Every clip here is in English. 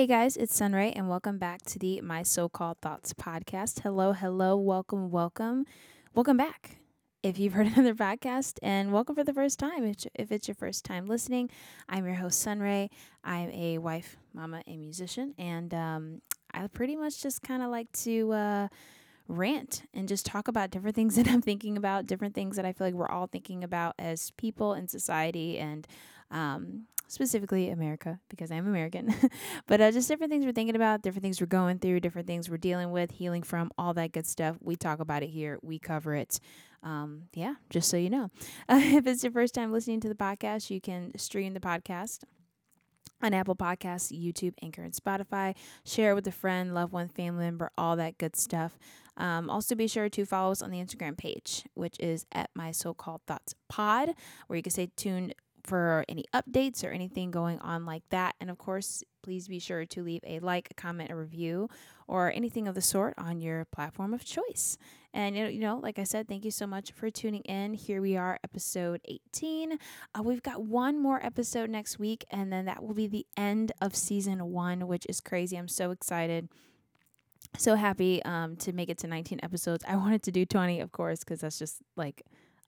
Hey guys, it's Sunray, and welcome back to the My So Called Thoughts podcast. Hello, hello, welcome, welcome, welcome back. If you've heard another podcast, and welcome for the first time. If, if it's your first time listening, I'm your host, Sunray. I'm a wife, mama, and musician, and um, I pretty much just kind of like to. Uh, rant and just talk about different things that I'm thinking about, different things that I feel like we're all thinking about as people in society and um, specifically America because I'm American. but uh, just different things we're thinking about, different things we're going through, different things we're dealing with, healing from, all that good stuff. We talk about it here, we cover it. Um, yeah, just so you know. Uh, if it's your first time listening to the podcast, you can stream the podcast on Apple Podcasts, YouTube, Anchor, and Spotify. Share it with a friend, loved one, family member, all that good stuff. Um, also, be sure to follow us on the Instagram page, which is at my so called thoughts pod, where you can stay tuned for any updates or anything going on like that. And of course, please be sure to leave a like, a comment, a review, or anything of the sort on your platform of choice. And, you know, like I said, thank you so much for tuning in. Here we are, episode 18. Uh, we've got one more episode next week, and then that will be the end of season one, which is crazy. I'm so excited so happy um, to make it to 19 episodes. I wanted to do 20, of course, because that's just like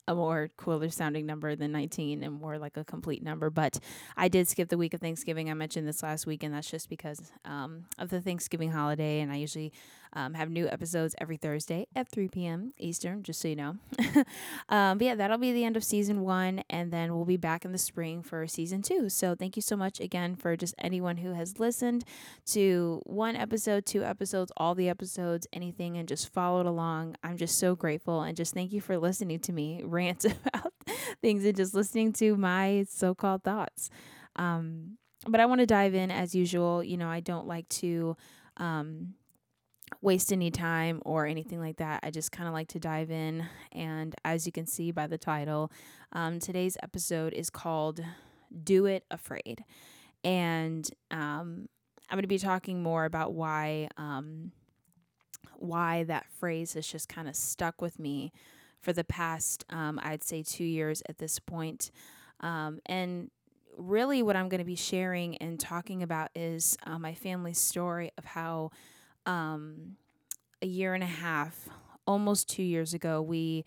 a more cooler sounding number than 19 and more like a complete number. But I did skip the week of Thanksgiving. I mentioned this last week, and that's just because um, of the Thanksgiving holiday. And I usually um, have new episodes every Thursday at 3 p.m. Eastern, just so you know. um, but yeah, that'll be the end of season one, and then we'll be back in the spring for season two. So thank you so much again for just anyone who has listened to one episode, two episodes, all the episodes, anything, and just followed along. I'm just so grateful, and just thank you for listening to me rant about things and just listening to my so called thoughts. Um, but I want to dive in as usual. You know, I don't like to. Um, waste any time or anything like that. I just kind of like to dive in. And as you can see by the title, um, today's episode is called Do It Afraid. And um, I'm going to be talking more about why. Um, why that phrase has just kind of stuck with me for the past, um, I'd say, two years at this point. Um, and really, what I'm going to be sharing and talking about is uh, my family's story of how um, a year and a half, almost two years ago, we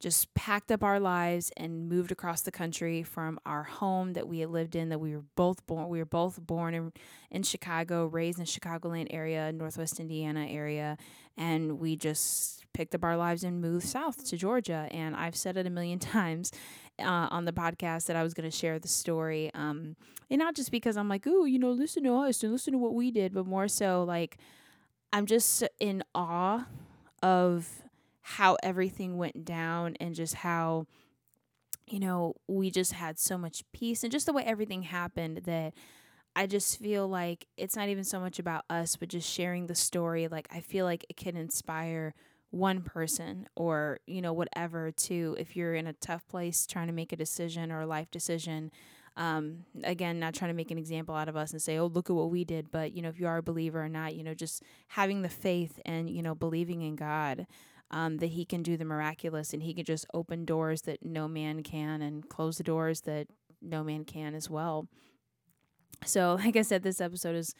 just packed up our lives and moved across the country from our home that we had lived in that we were both born we were both born in, in chicago raised in the chicagoland area northwest indiana area and we just picked up our lives and moved south to georgia. And i've said it a million times uh, on the podcast that i was going to share the story um, and not just because i'm like oh you know listen to us and listen to what we did but more so like I'm just in awe of how everything went down and just how you know we just had so much peace and just the way everything happened that I just feel like it's not even so much about us but just sharing the story like I feel like it can inspire one person or you know whatever to if you're in a tough place trying to make a decision or a life decision um, again, not trying to make an example out of us and say, oh, look at what we did. But, you know, if you are a believer or not, you know, just having the faith and, you know, believing in God. Um, that he can do the miraculous and he can just open doors that no man can and close the doors that no man can as well. So, like I said, this episode is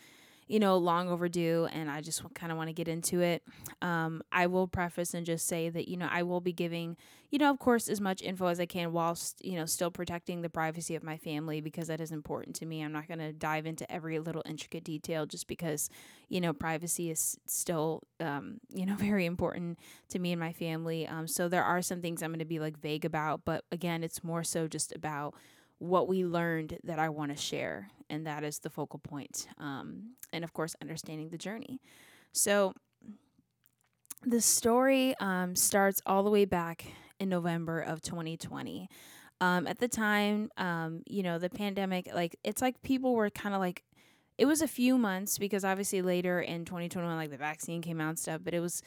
you know, long overdue, and I just kind of want to get into it. Um, I will preface and just say that, you know, I will be giving, you know, of course, as much info as I can whilst, you know, still protecting the privacy of my family because that is important to me. I'm not going to dive into every little intricate detail just because, you know, privacy is still, um, you know, very important to me and my family. Um, so there are some things I'm going to be like vague about, but again, it's more so just about what we learned that I want to share. And that is the focal point. Um, and of course, understanding the journey. So the story um, starts all the way back in November of 2020. Um, at the time, um, you know, the pandemic, like, it's like people were kind of like it was a few months because obviously later in 2021 like the vaccine came out and stuff but it was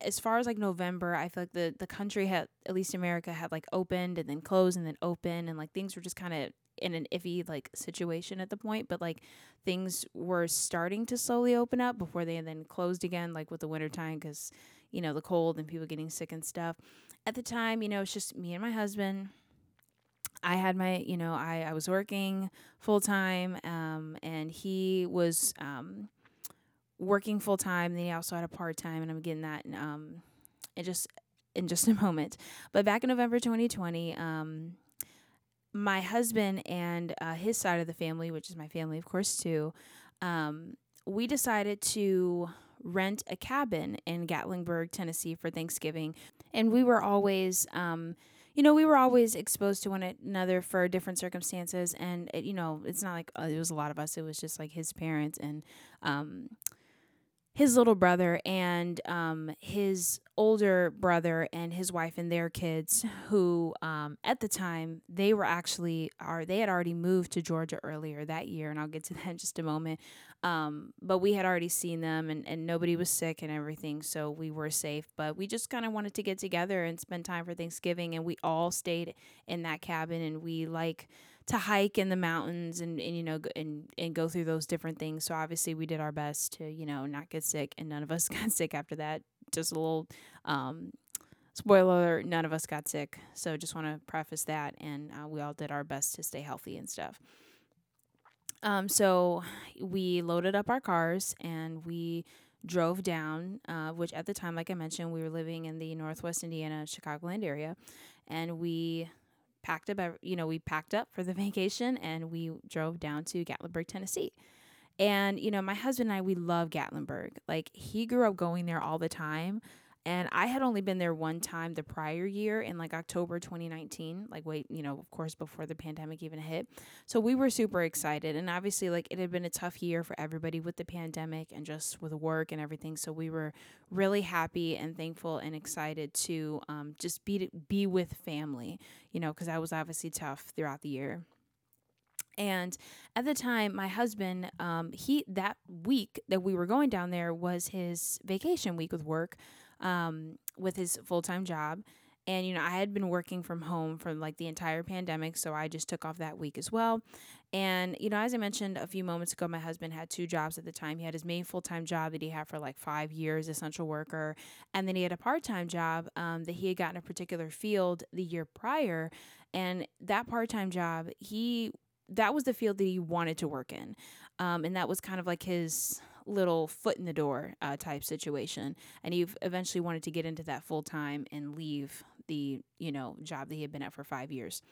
as far as like november i feel like the the country had at least america had like opened and then closed and then open and like things were just kind of in an iffy like situation at the point but like things were starting to slowly open up before they then closed again like with the winter time because you know the cold and people getting sick and stuff. At the time you know it's just me and my husband I had my, you know, I, I was working full time, um, and he was um, working full time. Then he also had a part time, and I'm getting that in, um, in just in just a moment. But back in November 2020, um, my husband and uh, his side of the family, which is my family, of course, too, um, we decided to rent a cabin in Gatlinburg, Tennessee for Thanksgiving. And we were always, um, you know, we were always exposed to one another for different circumstances. And, it, you know, it's not like uh, it was a lot of us, it was just like his parents and, um, his little brother and um, his older brother and his wife and their kids who um, at the time they were actually are they had already moved to georgia earlier that year and i'll get to that in just a moment. Um, but we had already seen them and, and nobody was sick and everything so we were safe. But we just kind of wanted to get together and spend time for thanksgiving and we all stayed in that cabin and we like to hike in the mountains and, and you know and and go through those different things. So obviously we did our best to you know not get sick, and none of us got sick after that. Just a little um, spoiler: none of us got sick. So just want to preface that, and uh, we all did our best to stay healthy and stuff. Um, so we loaded up our cars and we drove down, uh, which at the time, like I mentioned, we were living in the Northwest Indiana, Chicagoland area, and we packed up, you know, we packed up for the vacation and we drove down to Gatlinburg, Tennessee. And, you know, my husband and I, we love Gatlinburg. Like, he grew up going there all the time. And I had only been there one time the prior year in like October 2019, like wait, you know, of course before the pandemic even hit. So we were super excited and obviously like it had been a tough year for everybody with the pandemic and just with work and everything. So we were really happy and thankful and excited to um, just be be with family, you know, because that was obviously tough throughout the year. And at the time, my husband, um, he that week that we were going down there was his vacation week with work um, with his full time job. And, you know, I had been working from home for like the entire pandemic. So I just took off that week as well. And, you know, as I mentioned a few moments ago, my husband had two jobs at the time. He had his main full time job that he had for like five years, essential worker. And then he had a part time job um, that he had gotten a particular field the year prior. And that part time job, he, that was the field that he wanted to work in. Um, and that was kind of like his little foot in the door uh, type situation. And he eventually wanted to get into that full time and leave the, you know, job that he had been at for five years.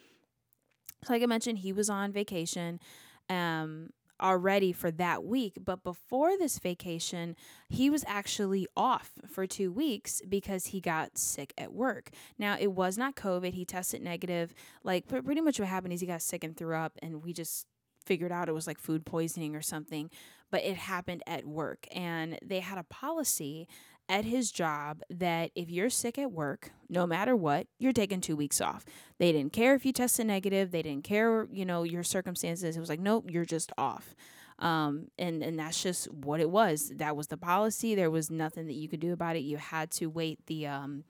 So, like I mentioned, he was on vacation. Um, already for that week. But before this vacation, he was actually off for two weeks because he got sick at work. Now, it was not COVID. He tested negative. Like, pretty much what happened is he got sick and threw up, and we just figured out it was like food poisoning or something but it happened at work. And they had a policy at his job that if you're sick at work, no matter what, you're taking two weeks off. They didn't care if you tested negative, they didn't care, you know, your circumstances. It was like, nope, you're just off. Um, and, and that's just what it was. That was the policy. There was nothing that you could do about it. You had to wait the um,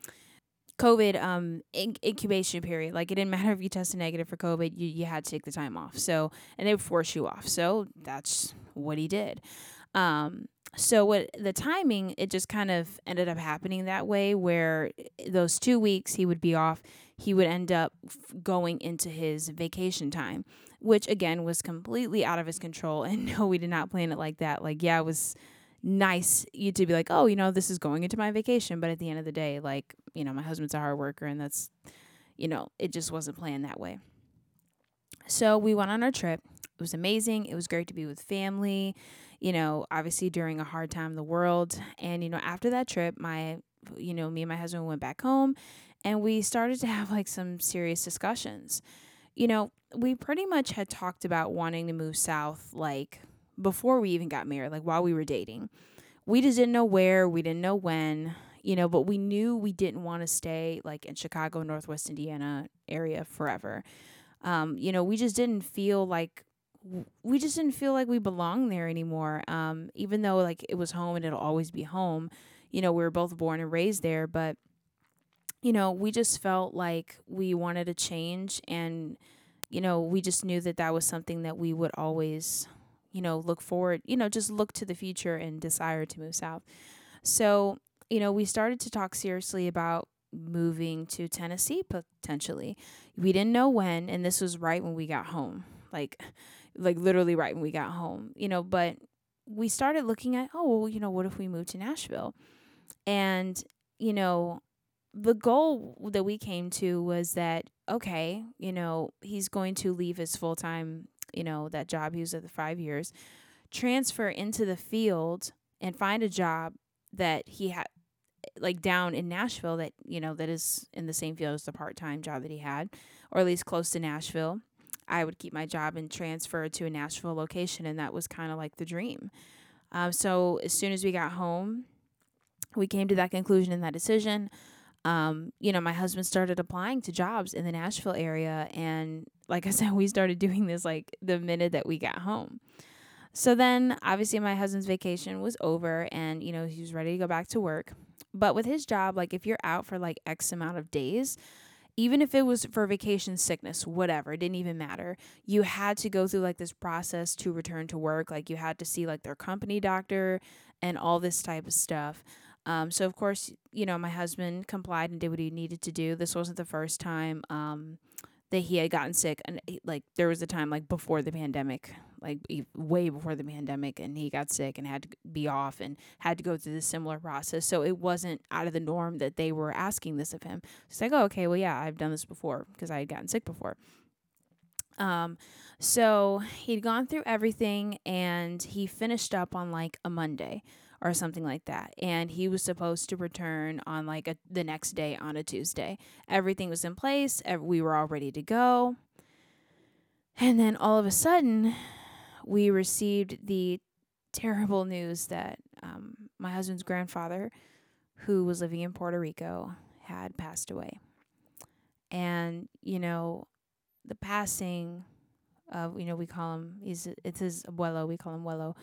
COVID um in- incubation period. Like it didn't matter if you tested negative for COVID, you, you had to take the time off. So and they would force you off. So that's what he did. Um so what the timing it just kind of ended up happening that way where those 2 weeks he would be off, he would end up going into his vacation time, which again was completely out of his control and no we did not plan it like that. Like yeah, it was nice you to be like, oh, you know, this is going into my vacation. But at the end of the day, like, you know, my husband's a hard worker and that's, you know, it just wasn't planned that way. So we went on our trip. It was amazing. It was great to be with family, you know, obviously during a hard time in the world. And, you know, after that trip, my, you know, me and my husband went back home and we started to have like some serious discussions. You know, we pretty much had talked about wanting to move south like before we even got married, like while we were dating. We just didn't know where, we didn't know when, you know, but we knew we didn't want to stay like in Chicago, Northwest Indiana area forever. Um, you know, we just didn't feel like we just didn't feel like we belonged there anymore. Um, even though like it was home and it'll always be home. You know, we were both born and raised there, but you know, we just felt like we wanted to change and you know, we just knew that that was something that we would always you know, look forward, you know, just look to the future and desire to move south. So, you know, we started to talk seriously about moving to Tennessee potentially. We didn't know when, and this was right when we got home. Like like literally right when we got home, you know, but we started looking at, oh, well, you know, what if we moved to Nashville? And, you know, the goal that we came to was that, okay, you know, he's going to leave his full time, you know, that job he was at the five years, transfer into the field and find a job that he had like down in Nashville that you know that is in the same field as the part-time job that he had or at least close to Nashville I would keep my job and transfer to a Nashville location and that was kind of like the dream. Um, so as soon as we got home we came to that conclusion and that decision um, you know my husband started applying to jobs in the Nashville area and like I said we started doing this like the minute that we got home so then obviously my husband's vacation was over and you know he was ready to go back to work but with his job, like if you're out for like X amount of days, even if it was for vacation sickness, whatever, it didn't even matter. You had to go through like this process to return to work. Like you had to see like their company doctor and all this type of stuff. Um, so of course, you know, my husband complied and did what he needed to do. This wasn't the first time um, that he had gotten sick, and like there was a time like before the pandemic like way before the pandemic and he got sick and had to be off and had to go through this similar process. So it wasn't out of the norm that they were asking this of him. It's like, oh, okay, well, yeah, I've done this before because I had gotten sick before. Um, so he'd gone through everything and he finished up on like a Monday or something like that. And he was supposed to return on like a, the next day on a Tuesday. Everything was in place. We were all ready to go. And then all of a sudden, we received the terrible news that um, my husband's grandfather, who was living in Puerto Rico, had passed away. And, you know, the passing of, you know, we call him, he's, it's his abuelo, we call him abuelo.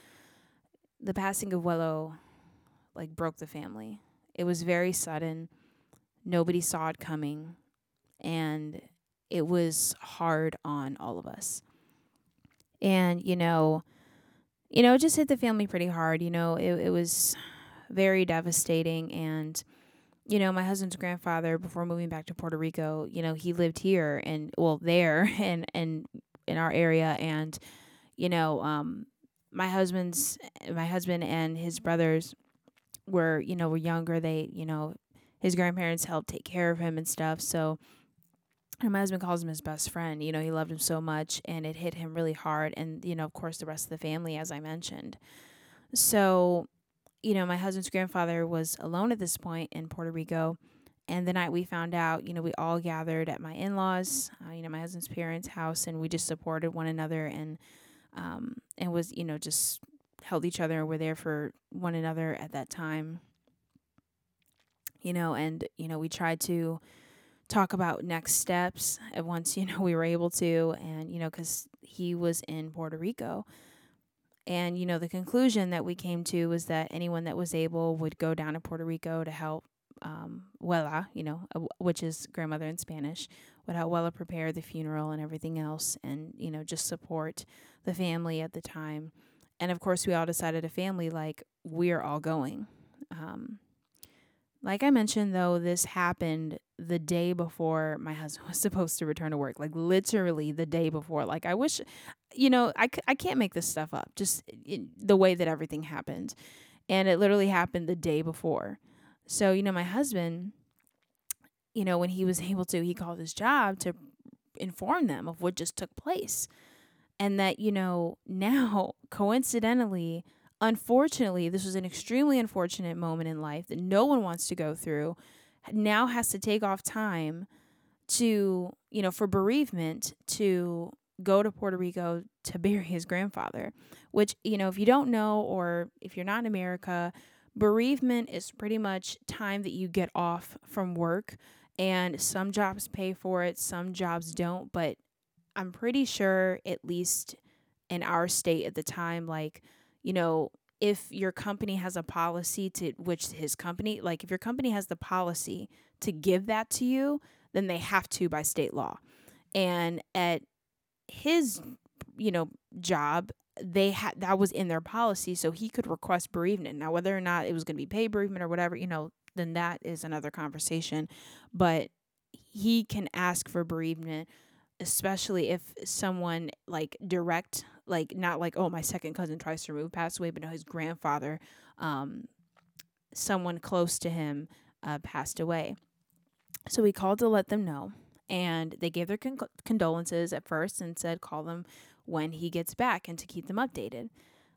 The passing of abuelo, like, broke the family. It was very sudden. Nobody saw it coming. And it was hard on all of us and you know you know it just hit the family pretty hard you know it, it was very devastating and you know my husband's grandfather before moving back to puerto rico you know he lived here and well there and and in our area and you know um my husband's my husband and his brothers were you know were younger they you know his grandparents helped take care of him and stuff so and my husband calls him his best friend. You know, he loved him so much and it hit him really hard. And, you know, of course, the rest of the family, as I mentioned. So, you know, my husband's grandfather was alone at this point in Puerto Rico. And the night we found out, you know, we all gathered at my in laws, uh, you know, my husband's parents' house, and we just supported one another and, um, and was, you know, just held each other were there for one another at that time. You know, and, you know, we tried to, talk about next steps at once you know we were able to and you know cuz he was in Puerto Rico and you know the conclusion that we came to was that anyone that was able would go down to Puerto Rico to help um Wella, you know, uh, which is grandmother in Spanish, would well Wella prepare the funeral and everything else and you know just support the family at the time. And of course we all decided a family like we're all going. Um like I mentioned, though, this happened the day before my husband was supposed to return to work. Like literally the day before. Like I wish, you know, I, I can't make this stuff up. Just the way that everything happened, and it literally happened the day before. So you know, my husband, you know, when he was able to, he called his job to inform them of what just took place, and that you know now coincidentally unfortunately, this was an extremely unfortunate moment in life that no one wants to go through, now has to take off time to, you know, for bereavement to go to Puerto Rico to bury his grandfather, which, you know, if you don't know or if you're not in America, bereavement is pretty much time that you get off from work and some jobs pay for it, some jobs don't, but I'm pretty sure at least in our state at the time like you know, if your company has a policy to which his company, like if your company has the policy to give that to you, then they have to by state law. And at his, you know, job, they had that was in their policy, so he could request bereavement. Now, whether or not it was going to be paid bereavement or whatever, you know, then that is another conversation. But he can ask for bereavement, especially if someone like direct, like not like, oh, my second cousin tries to remove passed away, but no, his grandfather, um, someone close to him uh, passed away. So we called to let them know and they gave their con- condolences at first and said call them when he gets back and to keep them updated.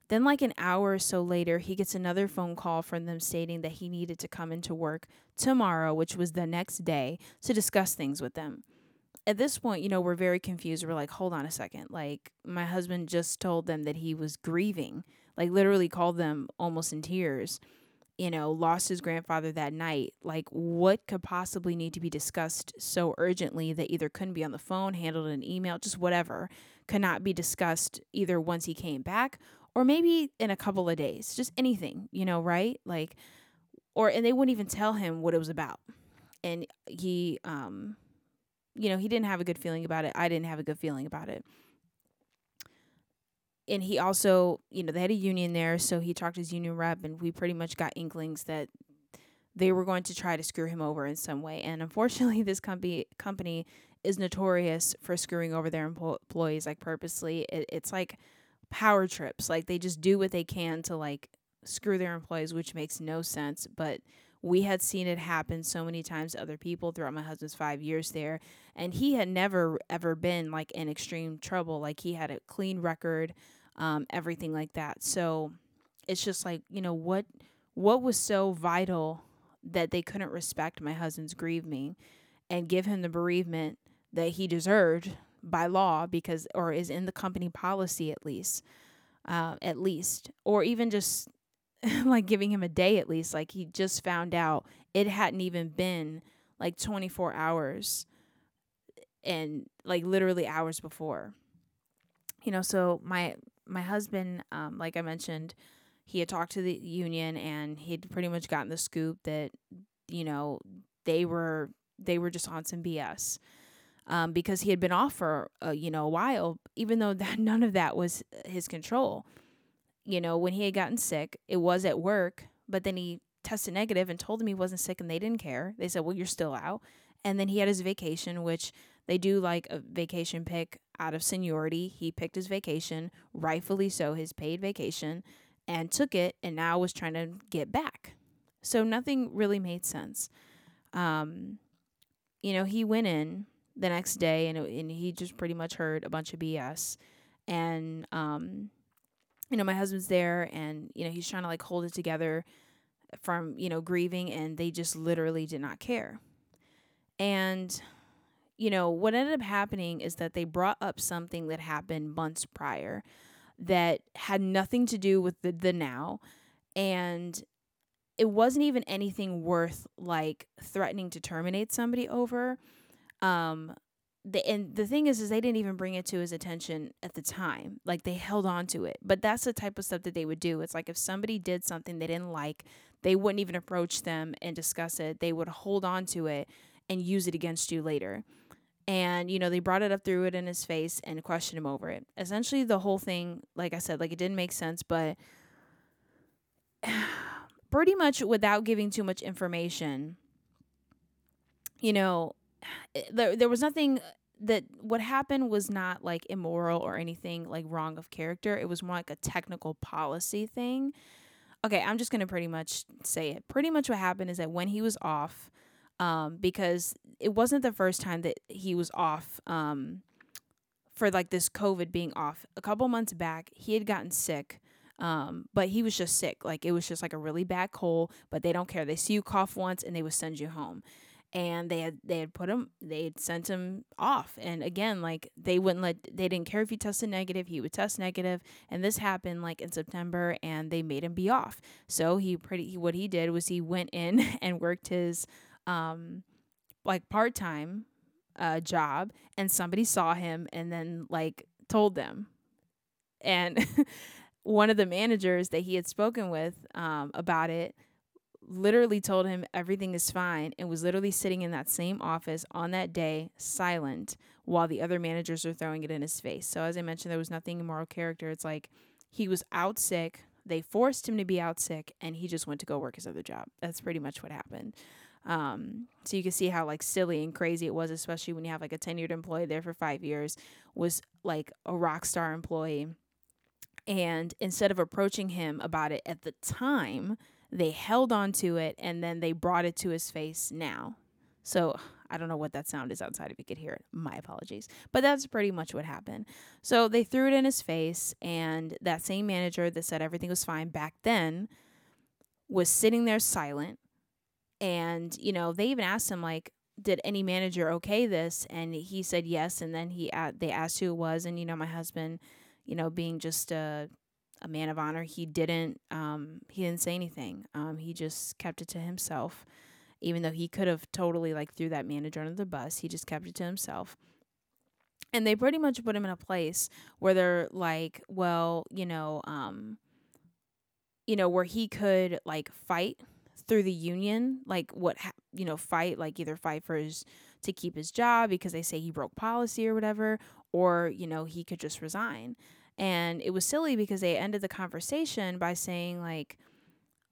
Then, like an hour or so later, he gets another phone call from them stating that he needed to come into work tomorrow, which was the next day, to discuss things with them. At this point, you know, we're very confused. We're like, hold on a second. Like, my husband just told them that he was grieving, like, literally called them almost in tears you know, lost his grandfather that night, like what could possibly need to be discussed so urgently that either couldn't be on the phone, handled in an email, just whatever, could not be discussed either once he came back or maybe in a couple of days, just anything, you know, right? Like, or, and they wouldn't even tell him what it was about. And he, um, you know, he didn't have a good feeling about it. I didn't have a good feeling about it and he also, you know, they had a union there, so he talked to his union rep, and we pretty much got inklings that they were going to try to screw him over in some way. And unfortunately, this company company is notorious for screwing over their employees like purposely. It, it's like power trips. Like they just do what they can to like screw their employees, which makes no sense. But we had seen it happen so many times to other people throughout my husband's five years there. And he had never, ever been like in extreme trouble. Like he had a clean record, um, everything like that. So it's just like, you know, what what was so vital that they couldn't respect my husband's grieving and give him the bereavement that he deserved by law because or is in the company policy at least uh, at least or even just like giving him a day at least. Like he just found out it hadn't even been like 24 hours and like literally hours before. You know, so my my husband, um, like I mentioned, he had talked to the union and he'd pretty much gotten the scoop that, you know, they were they were just on some BS. Um, because he had been off for uh, you know a while, even though that none of that was his control you know, when he had gotten sick, it was at work, but then he tested negative and told them he wasn't sick and they didn't care. They said, well, you're still out. And then he had his vacation, which they do like a vacation pick out of seniority. He picked his vacation, rightfully so, his paid vacation, and took it and now was trying to get back. So nothing really made sense. Um, you know, he went in the next day and, it, and he just pretty much heard a bunch of BS. And, um, you know, my husband's there and, you know, he's trying to like hold it together from, you know, grieving and they just literally did not care. And, you know, what ended up happening is that they brought up something that happened months prior that had nothing to do with the, the now. And it wasn't even anything worth like threatening to terminate somebody over. Um, the and the thing is is they didn't even bring it to his attention at the time. Like they held on to it. But that's the type of stuff that they would do. It's like if somebody did something they didn't like they wouldn't even approach them and discuss it. They would hold on to it and use it against you later. And you know they brought it up threw it in his face and questioned him over it. Essentially the whole thing like i said like it didn't make sense but pretty much without giving too much information you know there there was nothing that what happened was not like immoral or anything like wrong of character. It was more like a technical policy thing. Okay, I'm just gonna pretty much say it. Pretty much what happened is that when he was off, um, because it wasn't the first time that he was off, um, for like this COVID being off. A couple months back, he had gotten sick. Um, but he was just sick. Like it was just like a really bad cold, but they don't care. They see you cough once and they would send you home and they had they had put him they had sent him off. And again like they wouldn't let they didn't care if he tested negative he would test negative. And this happened like in september and they made him be off. So he pretty what he did was he went in and worked his um like part-time uh job and somebody saw him and then like told them. And one of the managers that he had spoken with um about it literally told him everything is fine and was literally sitting in that same office on that day, silent, while the other managers were throwing it in his face. So, as I mentioned, there was nothing moral character. It's like he was out sick, They forced him to be out sick and he just went to go work his other job. That's pretty much what happened. Um, so you can see how like silly and crazy it was, especially when you have like a tenured employee there for five years, was like a rock star employee. And instead of approaching him about it at the time, they held on to it and then they brought it to his face now. So I don't know what that sound is outside if you could hear it. My apologies. But that's pretty much what happened. So they threw it in his face, and that same manager that said everything was fine back then was sitting there silent. And, you know, they even asked him, like, did any manager okay this? And he said yes. And then he they asked who it was. And, you know, my husband, you know, being just a, a man of honor, he didn't um, he didn't say anything. Um, he just kept it to himself even though he could have totally like threw that manager under the bus. He just kept it to himself. And they pretty much put him in a place where they're like, well, you know, um, you know, where he could like fight through the union, like what, ha- you know, fight, like either fight for his, to keep his job because they say he broke policy or whatever, or, you know, he could just resign. And it was silly because they ended the conversation by saying, like,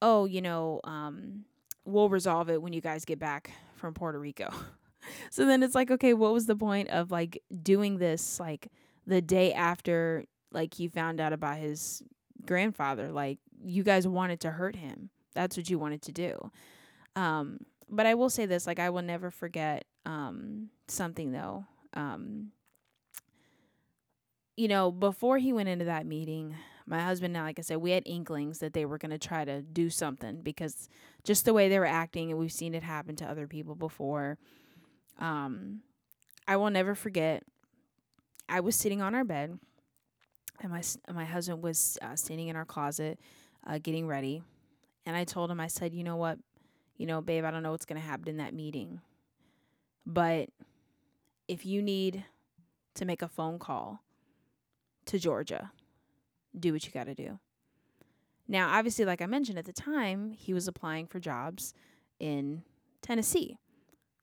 oh, you know, um, we'll resolve it when you guys get back from Puerto Rico. so then it's like, okay, what was the point of like doing this like the day after like he found out about his grandfather? Like you guys wanted to hurt him. That's what you wanted to do. Um, but I will say this, like I will never forget um something though. Um you know, before he went into that meeting, my husband now, like I said, we had inklings that they were going to try to do something because just the way they were acting, and we've seen it happen to other people before. Um, I will never forget. I was sitting on our bed, and my my husband was uh, standing in our closet, uh, getting ready, and I told him, I said, you know what, you know, babe, I don't know what's going to happen in that meeting, but if you need to make a phone call to Georgia do what you got to do. Now, obviously, like I mentioned at the time, he was applying for jobs in Tennessee.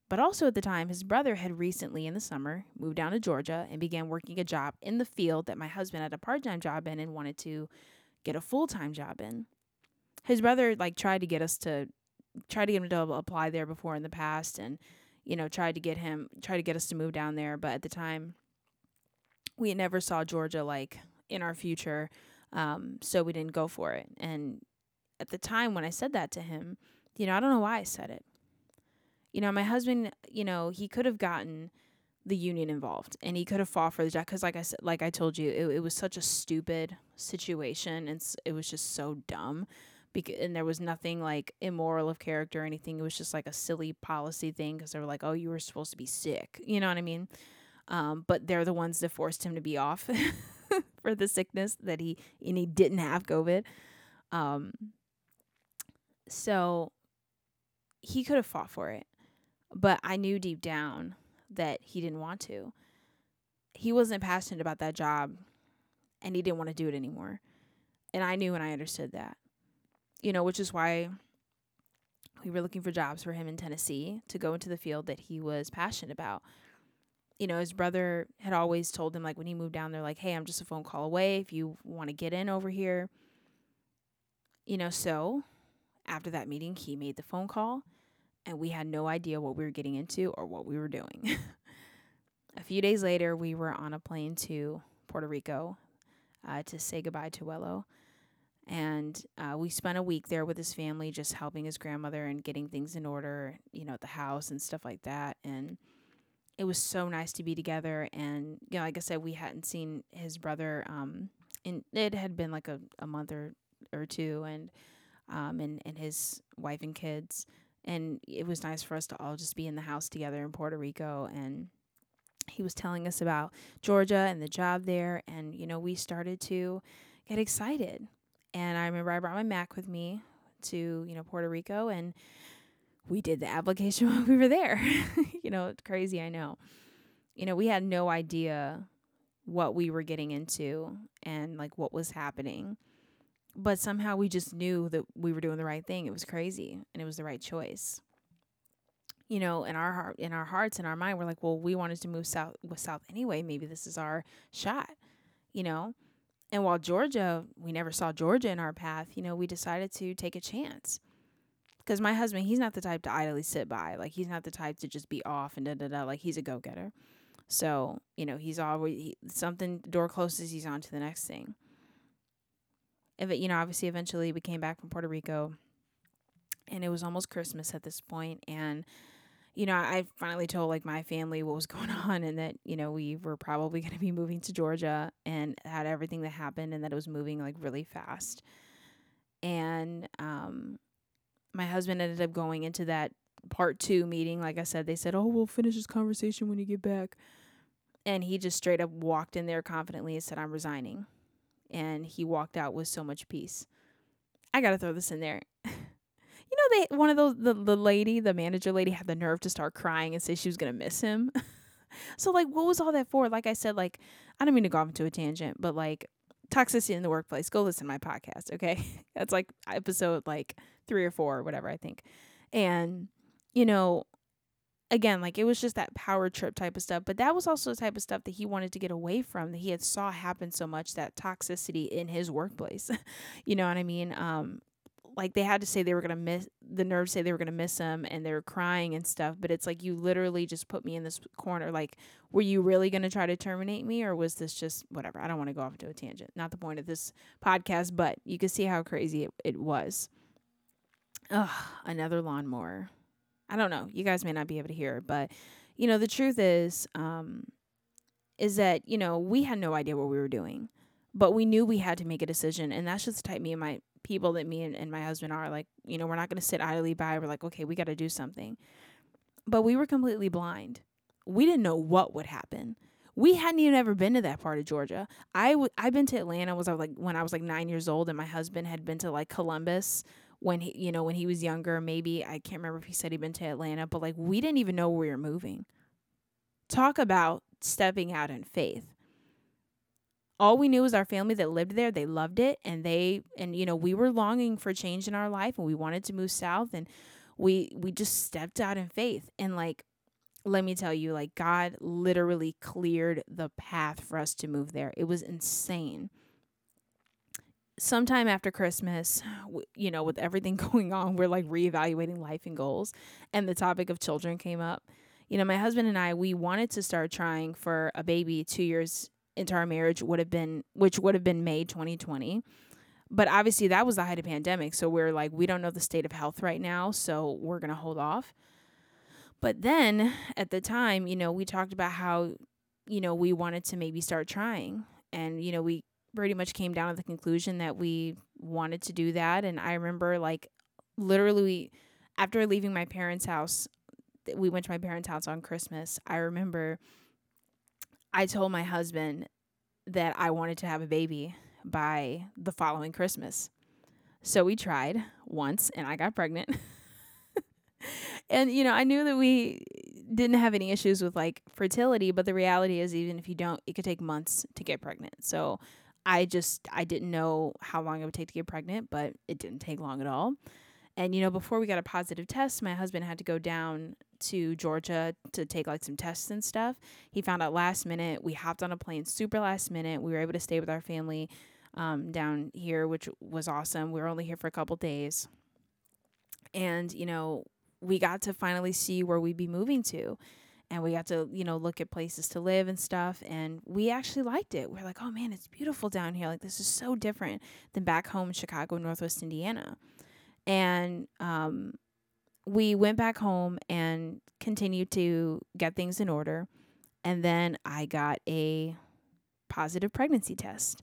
But also at the time, his brother had recently in the summer moved down to Georgia and began working a job in the field that my husband had a part time job in and wanted to get a full time job in. His brother like tried to get us to try to get him to apply there before in the past and you know tried to get him try to get us to move down there but at the time we never saw Georgia like in our future. Um, so we didn't go for it. And at the time when I said that to him, you know, I don't know why I said it. You know, my husband, you know, he could have gotten the union involved and he could have fought for the job because like i said like i told you it, it was such a stupid situation and it was just so dumb because and there was nothing like immoral of character or anything it was just like a silly policy thing because they were like oh you were supposed to be sick you know what i mean um, but they're the ones that forced him to be off for the sickness that he and he didn't have COVID. Um, so he could have fought for it, but I knew deep down that he didn't want to. He wasn't passionate about that job, and he didn't want to do it anymore. And I knew and I understood that, you know, which is why we were looking for jobs for him in Tennessee to go into the field that he was passionate about you know, his brother had always told him, like, when he moved down there, like, hey, I'm just a phone call away if you want to get in over here. You know, so after that meeting, he made the phone call, and we had no idea what we were getting into or what we were doing. a few days later, we were on a plane to Puerto Rico uh, to say goodbye to Wello. And uh, we spent a week there with his family, just helping his grandmother and getting things in order, you know, at the house and stuff like that. And it was so nice to be together and you know like i said we hadn't seen his brother um and it had been like a, a month or, or two and um and, and his wife and kids and it was nice for us to all just be in the house together in puerto rico and he was telling us about georgia and the job there and you know we started to get excited. And i remember i brought my mac with me to you know puerto rico and we did the application while we were there. you know, it's crazy, I know. You know, we had no idea what we were getting into and like what was happening. But somehow we just knew that we were doing the right thing. It was crazy and it was the right choice. You know, in our heart in our hearts and our mind, we're like, well, we wanted to move south with south anyway. Maybe this is our shot, you know? and while Georgia, we never saw Georgia in our path, you know, we decided to take a chance. Because my husband, he's not the type to idly sit by. Like, he's not the type to just be off and da da da. Like, he's a go getter. So, you know, he's always, he, something, door closes, he's on to the next thing. If it, you know, obviously, eventually we came back from Puerto Rico and it was almost Christmas at this point, and you know, I finally told like my family what was going on and that, you know, we were probably going to be moving to Georgia and had everything that happened and that it was moving like really fast. And um my husband ended up going into that part 2 meeting like I said they said, "Oh, we'll finish this conversation when you get back." And he just straight up walked in there confidently and said, "I'm resigning." And he walked out with so much peace. I got to throw this in there you know they one of those the, the lady the manager lady had the nerve to start crying and say she was gonna miss him so like what was all that for like i said like i don't mean to go off into a tangent but like toxicity in the workplace go listen to my podcast okay? That's like episode like three or four or whatever i think. And you know again like it was just that power trip type of stuff but that was also the type of stuff that he wanted to get away from that he had saw happen so much that toxicity in his workplace. You know what i mean? Um like they had to say they were gonna miss the nerves say they were gonna miss him and they were crying and stuff but it's like you literally just put me in this corner like were you really gonna try to terminate me or was this just whatever i don't want to go off into a tangent not the point of this podcast but you can see how crazy it, it was. Ugh, another lawnmower. I don't know you guys may not be able to hear but you know the truth is um is that you know we had no idea what we were doing but we knew we had to make a decision and that's just the type me and my people that me and, and my husband are like you know we're not going to sit idly by we're like okay we got to do something. But we were completely blind. We didn't know what would happen. We hadn't even ever been to that part of Georgia. I w- I've been to Atlanta was I like when I was like 9 years old and my husband had been to like Columbus when he you know when he was younger. Maybe I can't remember if he said he'd been to Atlanta but like we didn't even know where we were moving. Talk about stepping out in faith all we knew was our family that lived there they loved it and they and you know we were longing for change in our life and we wanted to move south and we we just stepped out in faith and like let me tell you like god literally cleared the path for us to move there. It was insane. Sometime after christmas you know with everything going on we're like reevaluating life and goals and the topic of children came up. You know my husband and i we wanted to start trying for a baby two years into our marriage would have been which would have been May 2020. But obviously that was the height of pandemic, so we're like we don't know the state of health right now, so we're going to hold off. But then at the time, you know, we talked about how you know, we wanted to maybe start trying and you know, we pretty much came down to the conclusion that we wanted to do that and I remember like literally after leaving my parents' house we went to my parents' house on Christmas. I remember I told my husband that I wanted to have a baby by the following Christmas. So we tried once and I got pregnant. and you know, I knew that we didn't have any issues with like fertility, but the reality is even if you don't, it could take months to get pregnant. So I just I didn't know how long it would take to get pregnant, but it didn't take long at all. And you know, before we got a positive test, my husband had to go down to Georgia to take like some tests and stuff. He found out last minute. We hopped on a plane super last minute. We were able to stay with our family um, down here, which was awesome. We were only here for a couple days. And, you know, we got to finally see where we'd be moving to. And we got to, you know, look at places to live and stuff. And we actually liked it. We we're like, oh man, it's beautiful down here. Like, this is so different than back home in Chicago, Northwest Indiana. And um, we went back home and continued to get things in order. And then I got a positive pregnancy test.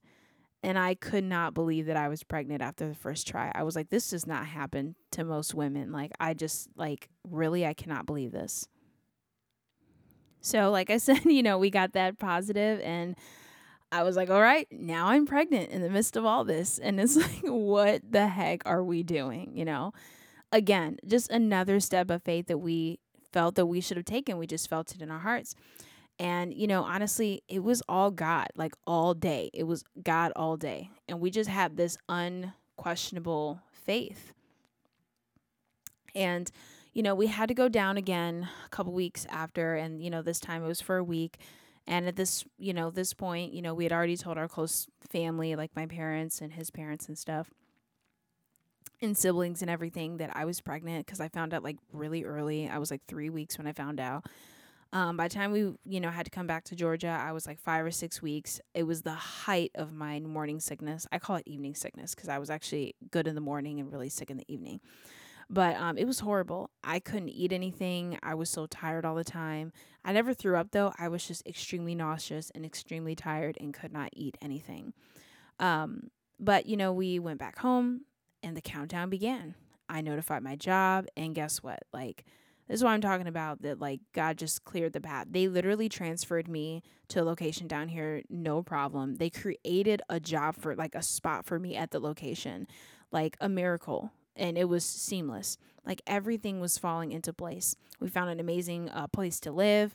And I could not believe that I was pregnant after the first try. I was like, this does not happen to most women. Like, I just, like, really, I cannot believe this. So, like I said, you know, we got that positive and I was like, all right, now I'm pregnant in the midst of all this. And it's like, what the heck are we doing? You know? Again, just another step of faith that we felt that we should have taken. We just felt it in our hearts. And, you know, honestly, it was all God, like all day. It was God all day. And we just had this unquestionable faith. And, you know, we had to go down again a couple weeks after. And, you know, this time it was for a week. And at this, you know, this point, you know, we had already told our close family, like my parents and his parents and stuff, and siblings and everything, that I was pregnant because I found out like really early. I was like three weeks when I found out. Um, by the time we, you know, had to come back to Georgia, I was like five or six weeks. It was the height of my morning sickness. I call it evening sickness because I was actually good in the morning and really sick in the evening. But um, it was horrible. I couldn't eat anything. I was so tired all the time. I never threw up though. I was just extremely nauseous and extremely tired and could not eat anything. Um, but you know, we went back home and the countdown began. I notified my job, and guess what? Like this is what I'm talking about that like God just cleared the path. They literally transferred me to a location down here, no problem. They created a job for like a spot for me at the location, like a miracle. And it was seamless. Like everything was falling into place. We found an amazing uh, place to live.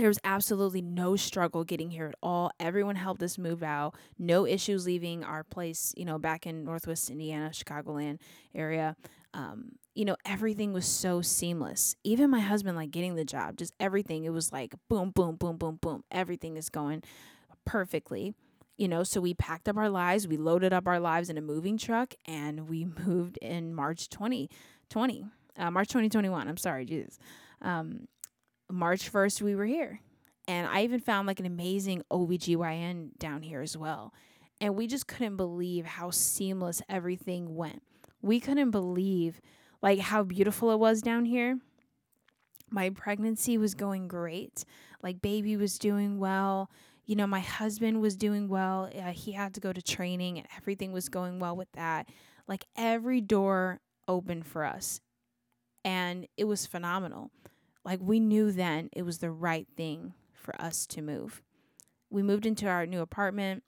There was absolutely no struggle getting here at all. Everyone helped us move out. No issues leaving our place, you know, back in Northwest Indiana, Chicagoland area. Um, you know, everything was so seamless. Even my husband, like getting the job, just everything, it was like boom, boom, boom, boom, boom. Everything is going perfectly. You know, so we packed up our lives, we loaded up our lives in a moving truck, and we moved in March 2020, uh, March 2021. I'm sorry, Jesus. Um, March 1st, we were here. And I even found like an amazing OBGYN down here as well. And we just couldn't believe how seamless everything went. We couldn't believe like how beautiful it was down here. My pregnancy was going great. Like baby was doing well. You know, my husband was doing well. Uh, he had to go to training and everything was going well with that. Like every door opened for us. And it was phenomenal. Like we knew then it was the right thing for us to move. We moved into our new apartment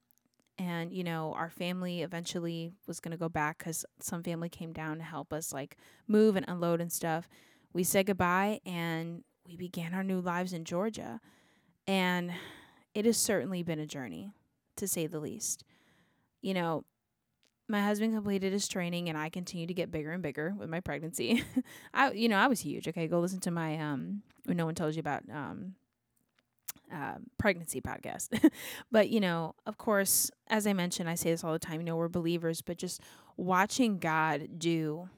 and you know our family eventually was going to go back because some family came down to help us like move and unload and stuff. We said goodbye and we began our new lives in georgia. And it has certainly been a journey to say the least. You know my husband completed his training and i continue to get bigger and bigger with my pregnancy i you know i was huge okay go listen to my um when no one tells you about um uh, pregnancy podcast. but, you know, of course, as I mentioned, I say this all the time, you know, we're believers, but just watching God do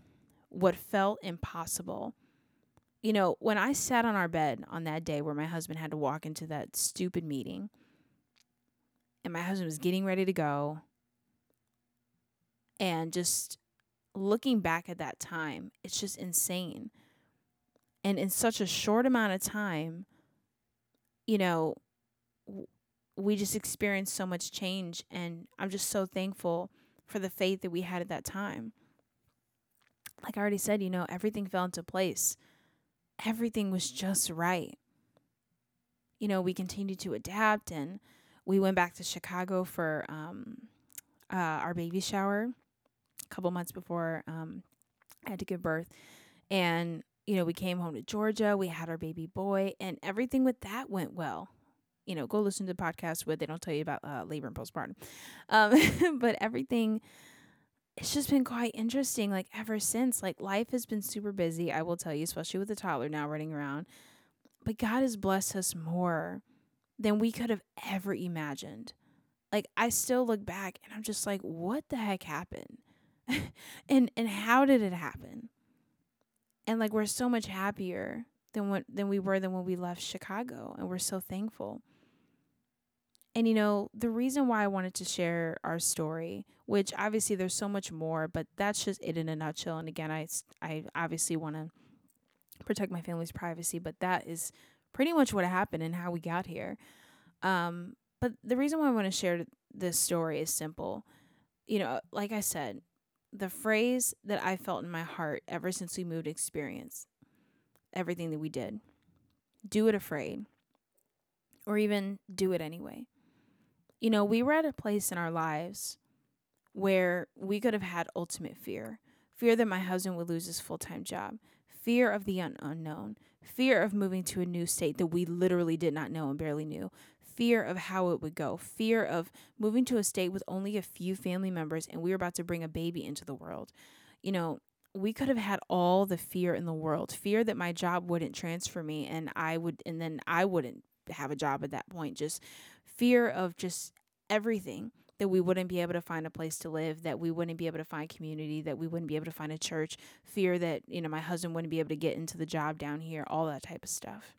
what felt impossible. You know, when I sat on our bed on that day where my husband had to walk into that stupid meeting, and my husband was getting ready to go, and just looking back at that time, it's just insane. And in such a short amount of time, you know, we just experienced so much change. And I'm just so thankful for the faith that we had at that time. Like I already said, you know, everything fell into place, everything was just right. You know, we continued to adapt and we went back to Chicago for um, uh, our baby shower couple months before um, I had to give birth. And you know, we came home to Georgia, we had our baby boy, and everything with that went well. You know, go listen to the podcast where they don't tell you about uh, labor and postpartum. Um, but everything, it's just been quite interesting. Like ever since, like life has been super busy. I will tell you, especially with the toddler now running around. But God has blessed us more than we could have ever imagined. Like I still look back and I'm just like, what the heck happened? and and how did it happen? and like we're so much happier than what than we were than when we left Chicago and we're so thankful. And you know, the reason why I wanted to share our story, which obviously there's so much more, but that's just it in a nutshell. And again, I I obviously want to protect my family's privacy, but that is pretty much what happened and how we got here. Um, but the reason why I want to share this story is simple. You know, like I said, the phrase that I felt in my heart ever since we moved experience everything that we did. Do it afraid. Or even do it anyway. You know, we were at a place in our lives where we could have had ultimate fear fear that my husband would lose his full time job, fear of the un- unknown, fear of moving to a new state that we literally did not know and barely knew, fear of how it would go, fear of moving to a state with only a few family members and we were about to bring a baby into the world. You know, we could have had all the fear in the world fear that my job wouldn't transfer me and I would, and then I wouldn't have a job at that point. Just fear of just everything that we wouldn't be able to find a place to live, that we wouldn't be able to find community, that we wouldn't be able to find a church, fear that, you know, my husband wouldn't be able to get into the job down here, all that type of stuff.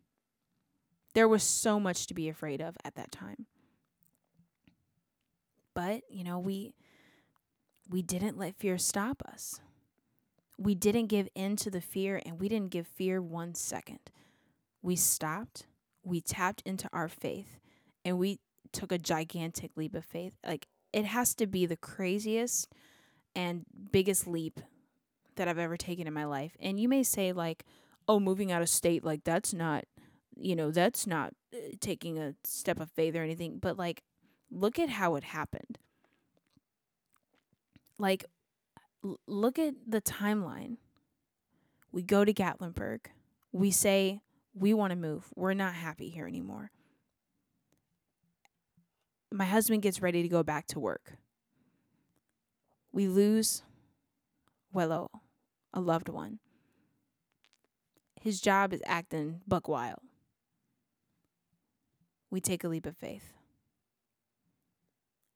There was so much to be afraid of at that time. But, you know, we we didn't let fear stop us. We didn't give in to the fear and we didn't give fear one second. We stopped, we tapped into our faith, and we took a gigantic leap of faith. Like it has to be the craziest and biggest leap that I've ever taken in my life. And you may say like, "Oh, moving out of state like that's not, you know, that's not uh, taking a step of faith or anything." But like look at how it happened. Like l- look at the timeline. We go to Gatlinburg. We say we want to move. We're not happy here anymore my husband gets ready to go back to work. We lose, well, a loved one. His job is acting buck wild. We take a leap of faith.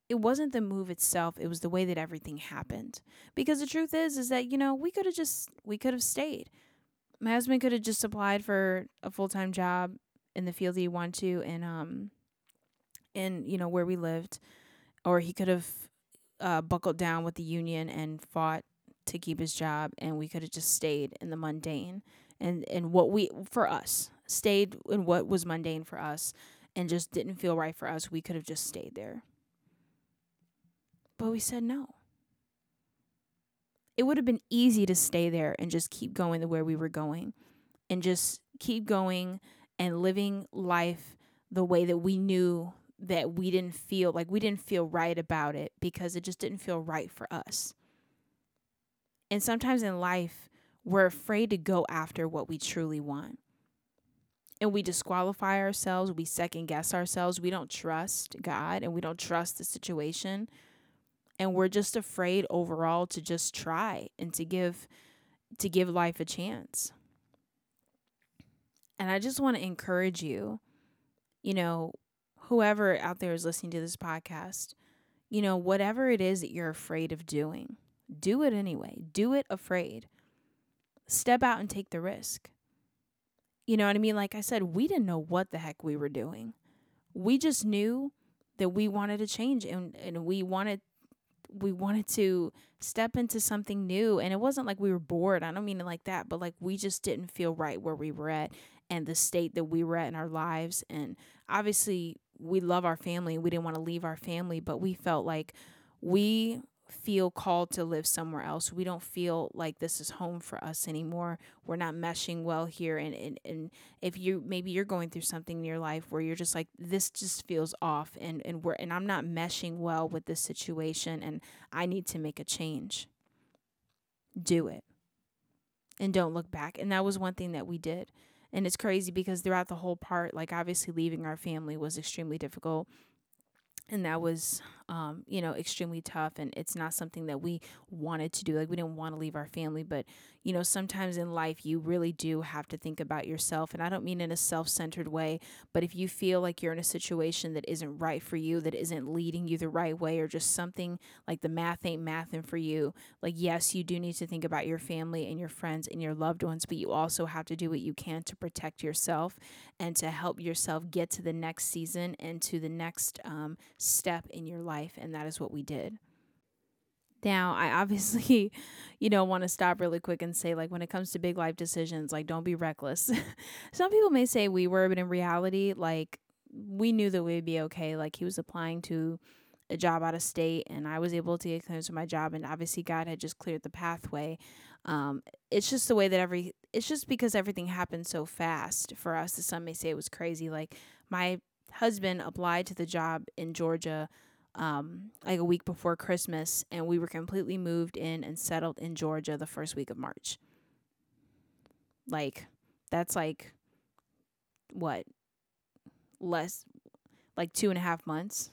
It wasn't the move itself, it was the way that everything happened. Because the truth is is that, you know, we could have just we could have stayed. My husband could have just applied for a full-time job in the field he wanted to and um in you know where we lived, or he could have uh, buckled down with the union and fought to keep his job, and we could have just stayed in the mundane and and what we for us stayed in what was mundane for us, and just didn't feel right for us. We could have just stayed there, but we said no. It would have been easy to stay there and just keep going to where we were going, and just keep going and living life the way that we knew that we didn't feel like we didn't feel right about it because it just didn't feel right for us. And sometimes in life, we're afraid to go after what we truly want. And we disqualify ourselves, we second guess ourselves, we don't trust God and we don't trust the situation. And we're just afraid overall to just try and to give to give life a chance. And I just want to encourage you, you know, whoever out there is listening to this podcast, you know, whatever it is that you're afraid of doing, do it anyway. Do it afraid. Step out and take the risk. You know what I mean? Like I said, we didn't know what the heck we were doing. We just knew that we wanted to change and, and we wanted we wanted to step into something new and it wasn't like we were bored i don't mean it like that but like we just didn't feel right where we were at and the state that we were at in our lives and obviously we love our family. We didn't want to leave our family, but we felt like we feel called to live somewhere else. We don't feel like this is home for us anymore. We're not meshing well here. And, and, and if you maybe you're going through something in your life where you're just like, this just feels off and, and we're and I'm not meshing well with this situation and I need to make a change. Do it. And don't look back. And that was one thing that we did. And it's crazy because throughout the whole part, like obviously leaving our family was extremely difficult and that was um, you know extremely tough and it's not something that we wanted to do like we didn't want to leave our family but you know sometimes in life you really do have to think about yourself and i don't mean in a self-centered way but if you feel like you're in a situation that isn't right for you that isn't leading you the right way or just something like the math ain't mathing for you like yes you do need to think about your family and your friends and your loved ones but you also have to do what you can to protect yourself and to help yourself get to the next season and to the next um, step in your life. And that is what we did. Now, I obviously, you know, want to stop really quick and say, like, when it comes to big life decisions, like, don't be reckless. Some people may say we were, but in reality, like, we knew that we'd be okay. Like, he was applying to a job out of state, and I was able to get clearance for my job, and obviously, God had just cleared the pathway. Um, it's just the way that every, it's just because everything happened so fast for us. Some may say it was crazy. Like, my husband applied to the job in Georgia um, like a week before Christmas, and we were completely moved in and settled in Georgia the first week of March. Like, that's like what less like two and a half months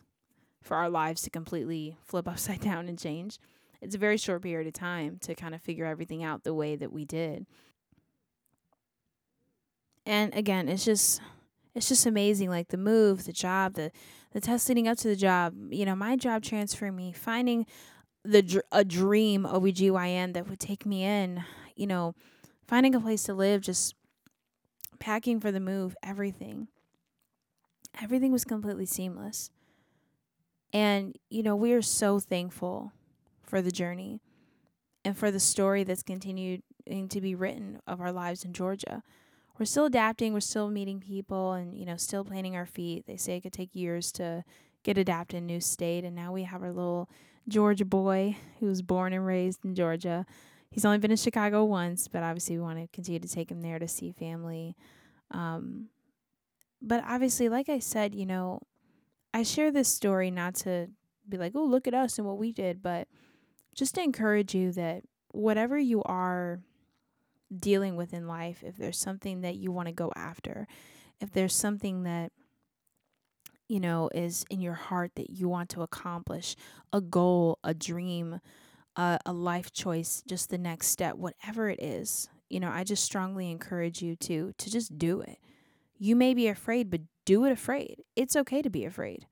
for our lives to completely flip upside down and change. It's a very short period of time to kind of figure everything out the way that we did. And again, it's just it's just amazing like the move the job the the test leading up to the job you know my job transfer me finding the dr- a dream OBGYN that would take me in you know finding a place to live just packing for the move everything. Everything was completely seamless. And you know we are so thankful for the journey and for the story that's continued to be written of our lives in Georgia we're still adapting, we're still meeting people and, you know, still planting our feet. They say it could take years to get adapted in a new state and now we have our little Georgia boy who was born and raised in Georgia. He's only been in Chicago once, but obviously we want to continue to take him there to see family. Um, but obviously, like I said, you know, I share this story not to be like, oh, look at us and what we did, but just to encourage you that whatever you are dealing with in life, if there's something that you want to go after, if there's something that you know is in your heart that you want to accomplish, a goal, a dream, uh, a life choice, just the next step, whatever it is, you know, I just strongly encourage you to to just do it. You may be afraid, but do it afraid. It's okay to be afraid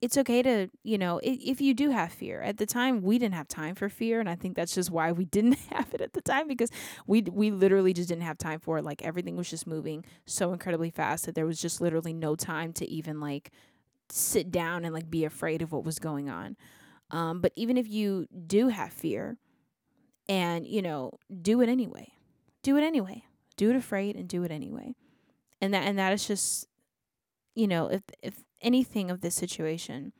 it's okay to, you know, if you do have fear. At the time, we didn't have time for fear, and I think that's just why we didn't have it at the time because we we literally just didn't have time for it. Like everything was just moving so incredibly fast that there was just literally no time to even like sit down and like be afraid of what was going on. Um, but even if you do have fear, and you know, do it anyway. Do it anyway. Do it afraid and do it anyway. And that and that is just you know, if if anything of this situation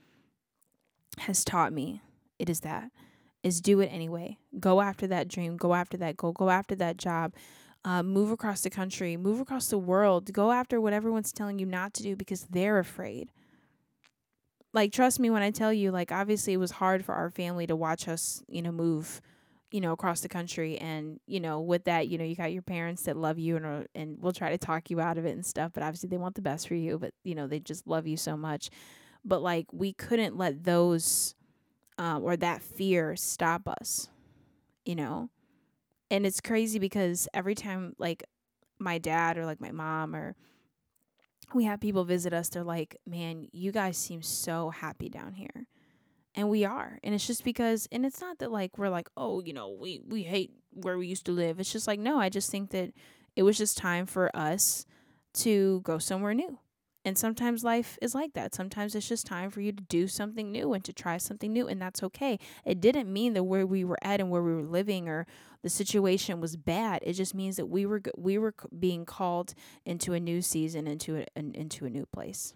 has taught me, it is that is do it anyway. Go after that dream, go after that goal, go after that job. Uh, move across the country, move across the world, go after what everyone's telling you not to do because they're afraid. Like, trust me when I tell you, like, obviously it was hard for our family to watch us, you know, move you know across the country and you know with that you know you got your parents that love you and are, and will try to talk you out of it and stuff but obviously they want the best for you but you know they just love you so much. But like we couldn't let those um, or that fear stop us you know? And it's crazy because every time like my dad or like my mom or we have people visit us they're like man you guys seem so happy down here and we are and it's just because and it's not that like we're like oh you know we we hate where we used to live. It's just like no i just think that it was just time for us to go somewhere new and sometimes life is like that. Sometimes it's just time for you to do something new and to try something new and that's okay. It didn't mean that where we were at and where we were living or the situation was bad. It just means that we were we were being called into a new season into a, an, into a new place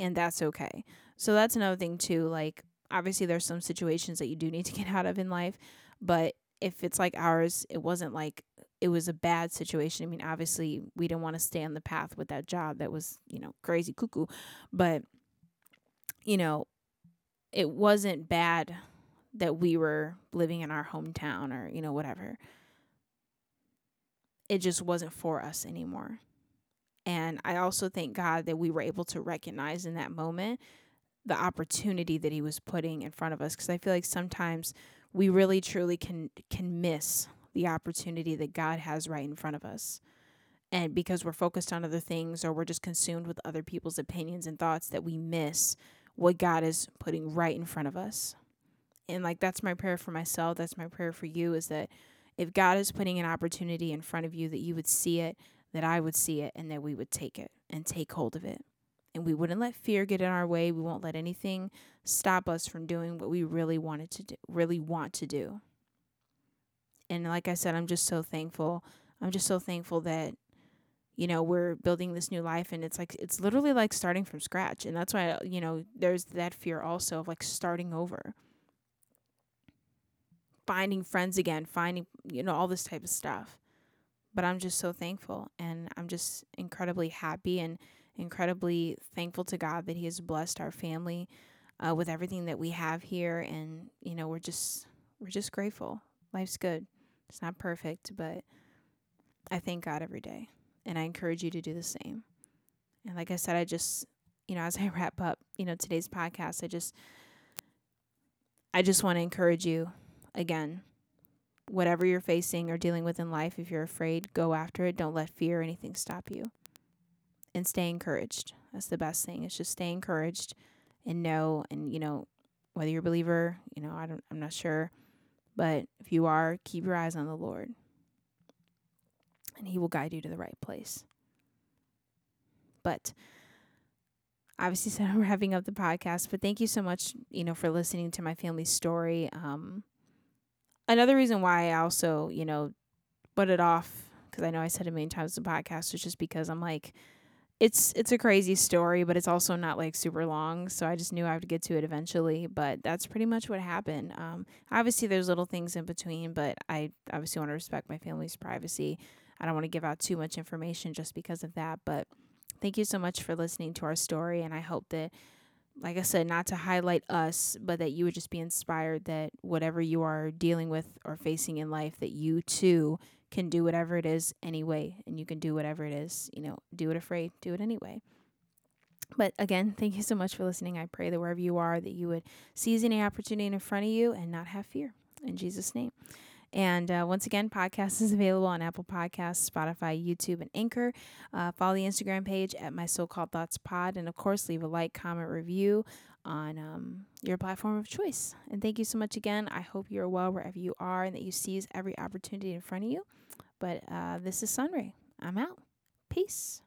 and that's okay. So that's another thing too like obviously there's some situations that you do need to get out of in life, but if it's like ours, it wasn't like it was a bad situation. I mean, obviously we didn't want to stay on the path with that job that was, you know, crazy cuckoo, but you know, it wasn't bad that we were living in our hometown or, you know, whatever. It just wasn't for us anymore. And I also thank God that we were able to recognize in that moment the opportunity that he was putting in front of us because I feel like sometimes we really truly can can miss the opportunity that God has right in front of us. And because we're focused on other things or we're just consumed with other people's opinions and thoughts that we miss what God is putting right in front of us. And like that's my prayer for myself, that's my prayer for you is that if God is putting an opportunity in front of you that you would see it, that I would see it and that we would take it and take hold of it and we wouldn't let fear get in our way. We won't let anything stop us from doing what we really wanted to do, really want to do. And like I said, I'm just so thankful. I'm just so thankful that you know, we're building this new life and it's like it's literally like starting from scratch. And that's why you know, there's that fear also of like starting over. Finding friends again, finding you know, all this type of stuff. But I'm just so thankful and I'm just incredibly happy and incredibly thankful to God that He has blessed our family uh, with everything that we have here, and you know we're just we're just grateful. Life's good. It's not perfect, but I thank God every day, and I encourage you to do the same. And like I said, I just you know as I wrap up you know today's podcast, I just I just want to encourage you again. Whatever you're facing or dealing with in life, if you're afraid, go after it. Don't let fear or anything stop you and stay encouraged. That's the best thing. It's just stay encouraged and know and you know whether you're a believer, you know, I don't I'm not sure, but if you are, keep your eyes on the Lord. And he will guide you to the right place. But obviously said we're having up the podcast, but thank you so much, you know, for listening to my family's story. Um another reason why I also, you know, put it off because I know I said it many times in the podcast was just because I'm like it's it's a crazy story, but it's also not like super long. So I just knew I would get to it eventually. But that's pretty much what happened. Um, obviously, there's little things in between, but I obviously want to respect my family's privacy. I don't want to give out too much information just because of that. But thank you so much for listening to our story, and I hope that. Like I said, not to highlight us, but that you would just be inspired that whatever you are dealing with or facing in life, that you too can do whatever it is anyway, and you can do whatever it is, you know, do it afraid, do it anyway. But again, thank you so much for listening. I pray that wherever you are, that you would seize any opportunity in front of you and not have fear. In Jesus' name. And uh, once again, podcast is available on Apple Podcasts, Spotify, YouTube, and Anchor. Uh, follow the Instagram page at My So Called Thoughts Pod. And of course, leave a like, comment, review on um, your platform of choice. And thank you so much again. I hope you're well wherever you are and that you seize every opportunity in front of you. But uh, this is Sunray. I'm out. Peace.